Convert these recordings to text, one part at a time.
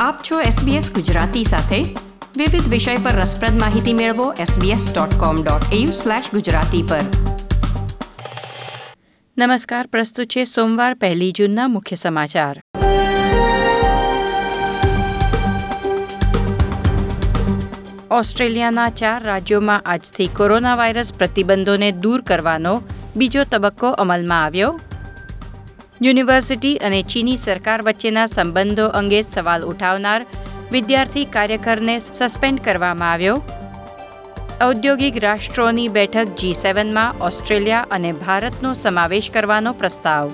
આપ છો SBS ગુજરાતી સાથે. વિવિધ વિષય પર રસપ્રદ માહિતી મેળવો sbs.com.au/gujarati પર. નમસ્કાર, પ્રસ્તુત છે સોમવાર પહેલી જૂનના મુખ્ય સમાચાર. ઓસ્ટ્રેલિયાના ચાર રાજ્યોમાં આજથી કોરોના વાયરસ પ્રતિબંધોને દૂર કરવાનો બીજો તબક્કો અમલમાં આવ્યો. યુનિવર્સિટી અને ચીની સરકાર વચ્ચેના સંબંધો અંગે સવાલ ઉઠાવનાર વિદ્યાર્થી કાર્યકરને સસ્પેન્ડ કરવામાં આવ્યો. ઔદ્યોગિક રાષ્ટ્રોની બેઠક જી સેવનમાં ઓસ્ટ્રેલિયા અને ભારતનો સમાવેશ કરવાનો પ્રસ્તાવ.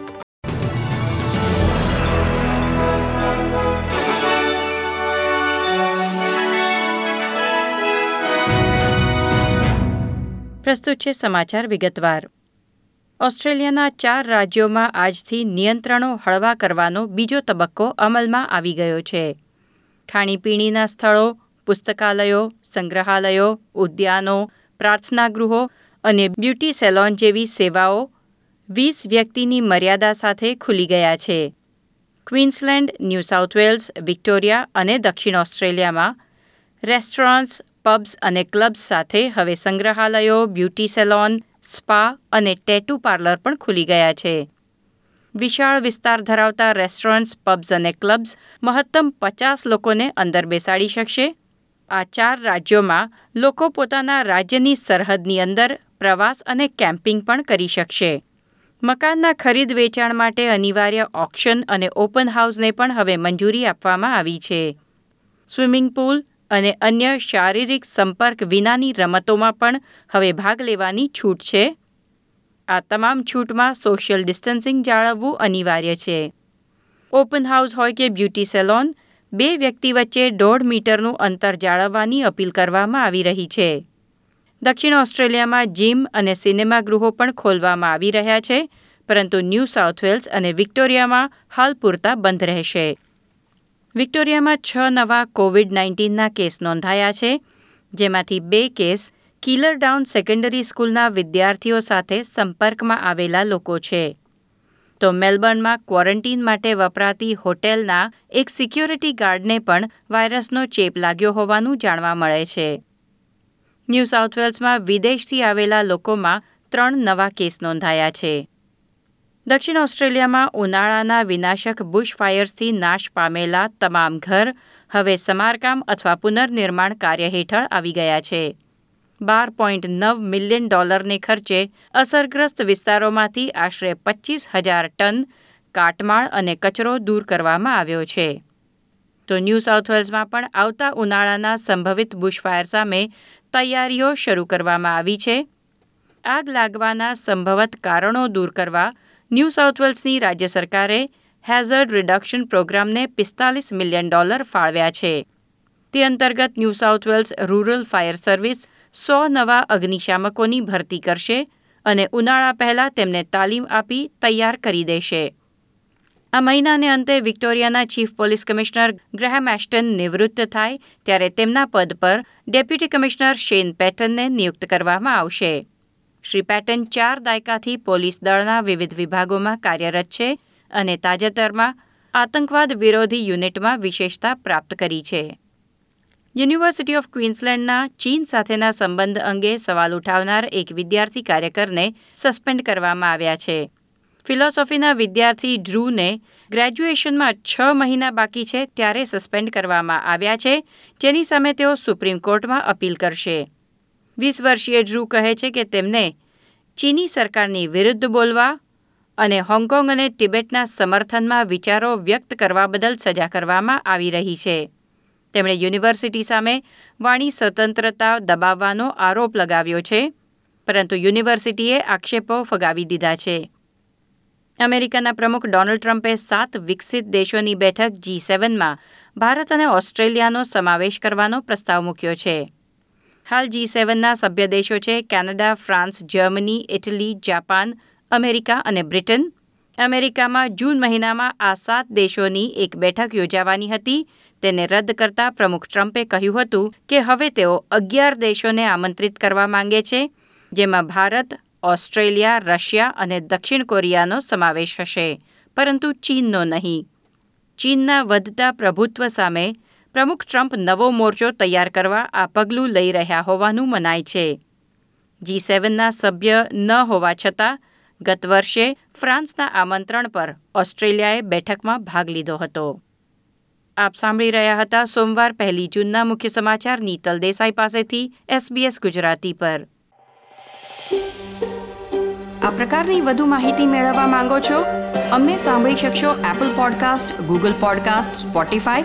પ્રસ્તુત છે સમાચાર વિગતવાર. ઓસ્ટ્રેલિયાના ચાર રાજ્યોમાં આજથી નિયંત્રણો હળવા કરવાનો બીજો તબક્કો અમલમાં આવી ગયો છે. ખાણીપીણીના સ્થળો, પુસ્તકાલયો, સંગ્રહાલયો, ઉદ્યાનો પ્રાર્થના ગૃહો અને બ્યુટી સેલોન જેવી સેવાઓ વીસ વ્યક્તિની મર્યાદા સાથે ખુલી ગયા છે. Queensland, New South Wales, Victoria અને દક્ષિણ ઓસ્ટ્રેલિયામાં રેસ્ટોરન્ટ્સ, પબ્સ અને ક્લબ્સ સાથે હવે સંગ્રહાલયો, બ્યુટી સેલોન સ્પા અને ટેટુ પાર્લર પણ ખુલી ગયા છે. વિશાળ વિસ્તાર ધરાવતા રેસ્ટોરન્ટ્સ, પબ્સ અને ક્લબ્સ મહત્તમ પચાસ લોકોને અંદર બેસાડી શકશે. આ ચાર રાજ્યોમાં લોકો પોતાના રાજ્યની સરહદની અંદર પ્રવાસ અને કેમ્પિંગ પણ કરી શકશે. મકાનના ખરીદ વેચાણ માટે અનિવાર્ય ઓક્શન અને ઓપન હાઉસને પણ હવે મંજૂરી આપવામાં આવી છે. સ્વિમિંગ પુલ અને અન્ય શારીરિક સંપર્ક વિનાની રમતોમાં પણ હવે ભાગ લેવાની છૂટ છે. આ તમામ છૂટમાં સોશિયલ ડિસ્ટન્સિંગ જાળવવું અનિવાર્ય છે. ઓપન હાઉસ હોય કે બ્યુટી સેલોન, બે વ્યક્તિ વચ્ચે દોઢ મીટરનું અંતર જાળવવાની અપીલ કરવામાં આવી રહી છે. દક્ષિણ ઓસ્ટ્રેલિયામાં જીમ અને સિનેમા ગૃહો પણ ખોલવામાં આવી રહ્યા છે, પરંતુ ન્યૂ સાઉથ વેલ્સ અને વિક્ટોરિયામાં હાલ પૂરતા બંધ રહેશે. વિક્ટોરિયામાં છ નવા કોવિડ નાઇન્ટીનના કેસ નોંધાયા છે, જેમાંથી બે કેસ કિલર ડાઉન સેકન્ડરી સ્કૂલના વિદ્યાર્થીઓ સાથે સંપર્કમાં આવેલા લોકો છે. તો મેલબર્નમાં ક્વોરન્ટીન માટે વપરાતી હોટેલના એક સિક્યોરિટી ગાર્ડને પણ વાયરસનો ચેપ લાગ્યો હોવાનું જાણવા મળે છે. ન્યૂ સાઉથ વેલ્સમાં વિદેશથી આવેલા લોકોમાં ત્રણ નવા કેસ નોંધાયા છે. દક્ષિણ ઓસ્ટ્રેલિયામાં ઉનાળાના વિનાશક બુશ ફાયર્સથી નાશ પામેલા તમામ ઘર હવે સમારકામ અથવા પુનર્નિર્માણ કાર્ય હેઠળ આવી ગયા છે. બાર પોઈન્ટ નવ મિલિયન ડોલરને ખર્ચે અસરગ્રસ્ત વિસ્તારોમાંથી આશરે પચીસ હજાર ટન કાટમાળ અને કચરો દૂર કરવામાં આવ્યો છે. તો ન્યૂ સાઉથ વેલ્સમાં પણ આવતા ઉનાળાના સંભવિત બુશફાયર સામે તૈયારીઓ શરૂ કરવામાં આવી છે. આગ લાગવાના સંભવત કારણો દૂર કરવા ન્યૂ સાઉથ વેલ્સની રાજ્ય સરકારે હેઝર્ડ રિડક્શન પ્રોગ્રામને પિસ્તાલીસ મિલિયન ડોલર ફાળવ્યા છે. તે અંતર્ગત New South Wales Rural Fire Service સો નવા અગ્નિશામકોની ભરતી કરશે અને ઉનાળા પહેલાં તેમને તાલીમ આપી તૈયાર કરી દેશે. આ મહિનાને અંતે વિક્ટોરિયાના chief police commissioner Graham Ashton નિવૃત્ત થાય ત્યારે તેમના પદ પર ડેપ્યુટી કમિશનર શેન પેટનને નિયુક્ત કરવામાં આવશે. શ્રી પેટન ચાર દાયકાથી પોલીસ દળના વિવિધ વિભાગોમાં કાર્યરત છે અને તાજેતરમાં આતંકવાદ વિરોધી યુનિટમાં વિશેષતા પ્રાપ્ત કરી છે. યુનિવર્સિટી ઓફ ક્વીન્સલેન્ડના ચીન સાથેના સંબંધ અંગે સવાલ ઉઠાવનાર એક વિદ્યાર્થી કાર્યકરને સસ્પેન્ડ કરવામાં આવ્યા છે. ફિલોસોફીના વિદ્યાર્થી ડ્રુને ગ્રેજ્યુએશનમાં છ મહિના બાકી છે ત્યારે સસ્પેન્ડ કરવામાં આવ્યા છે, જેની સામે તેઓ સુપ્રીમ કોર્ટમાં અપીલ કરશે. વીસ વર્ષીય ડ્રુ કહે છે કે તેમને ચીની સરકારની વિરુદ્ધ બોલવા અને હોંગકોંગ અને તિબેટના સમર્થનમાં વિચારો વ્યક્ત કરવા બદલ સજા કરવામાં આવી રહી છે. તેમણે યુનિવર્સિટી સામે વાણી સ્વતંત્રતા દબાવવાનો આરોપ લગાવ્યો છે, પરંતુ યુનિવર્સિટીએ આક્ષેપો ફગાવી દીધા છે. અમેરિકાના પ્રમુખ ડોનાલ્ડ ટ્રમ્પે સાત વિકસિત દેશોની બેઠક જી સેવનમાં ભારત અને ઓસ્ટ્રેલિયાનો સમાવેશ કરવાનો પ્રસ્તાવ મૂક્યો છે. હાલ જી સેવનના સભ્ય દેશો છે Canada, France, Germany, Italy, Japan, America અને બ્રિટન. અમેરિકામાં જૂન મહિનામાં આ સાત દેશોની એક બેઠક યોજાવાની હતી. તેને રદ કરતા પ્રમુખ ટ્રમ્પે કહ્યું હતું કે હવે તેઓ અગિયાર દેશોને આમંત્રિત કરવા માંગે છે, જેમાં ભારત, ઓસ્ટ્રેલિયા, રશિયા અને દક્ષિણ કોરિયાનો સમાવેશ હશે. પરંતુ ચીનનો નહીં. ચીનના વધતા પ્રભુત્વ સામે પ્રમુખ ટ્રમ્પ નવો મોરચો તૈયાર કરવા આ પગલું લઈ રહ્યા હોવાનું મનાય છે. જી સેવનના સભ્ય ન હોવા છતાં ગત વર્ષે ફ્રાન્સના આમંત્રણ પર ઓસ્ટ્રેલિયાએ બેઠકમાં ભાગ લીધો હતો. આપ સાંભળી રહ્યા હતા સોમવાર પહેલી જૂનના મુખ્ય સમાચાર નીતલ દેસાઈ પાસેથી એસબીએસ ગુજરાતી પર. આ પ્રકારની વધુ માહિતી મેળવવા માંગો છો? અમને સાંભળી શકશો Apple podcast Google podcast Spotify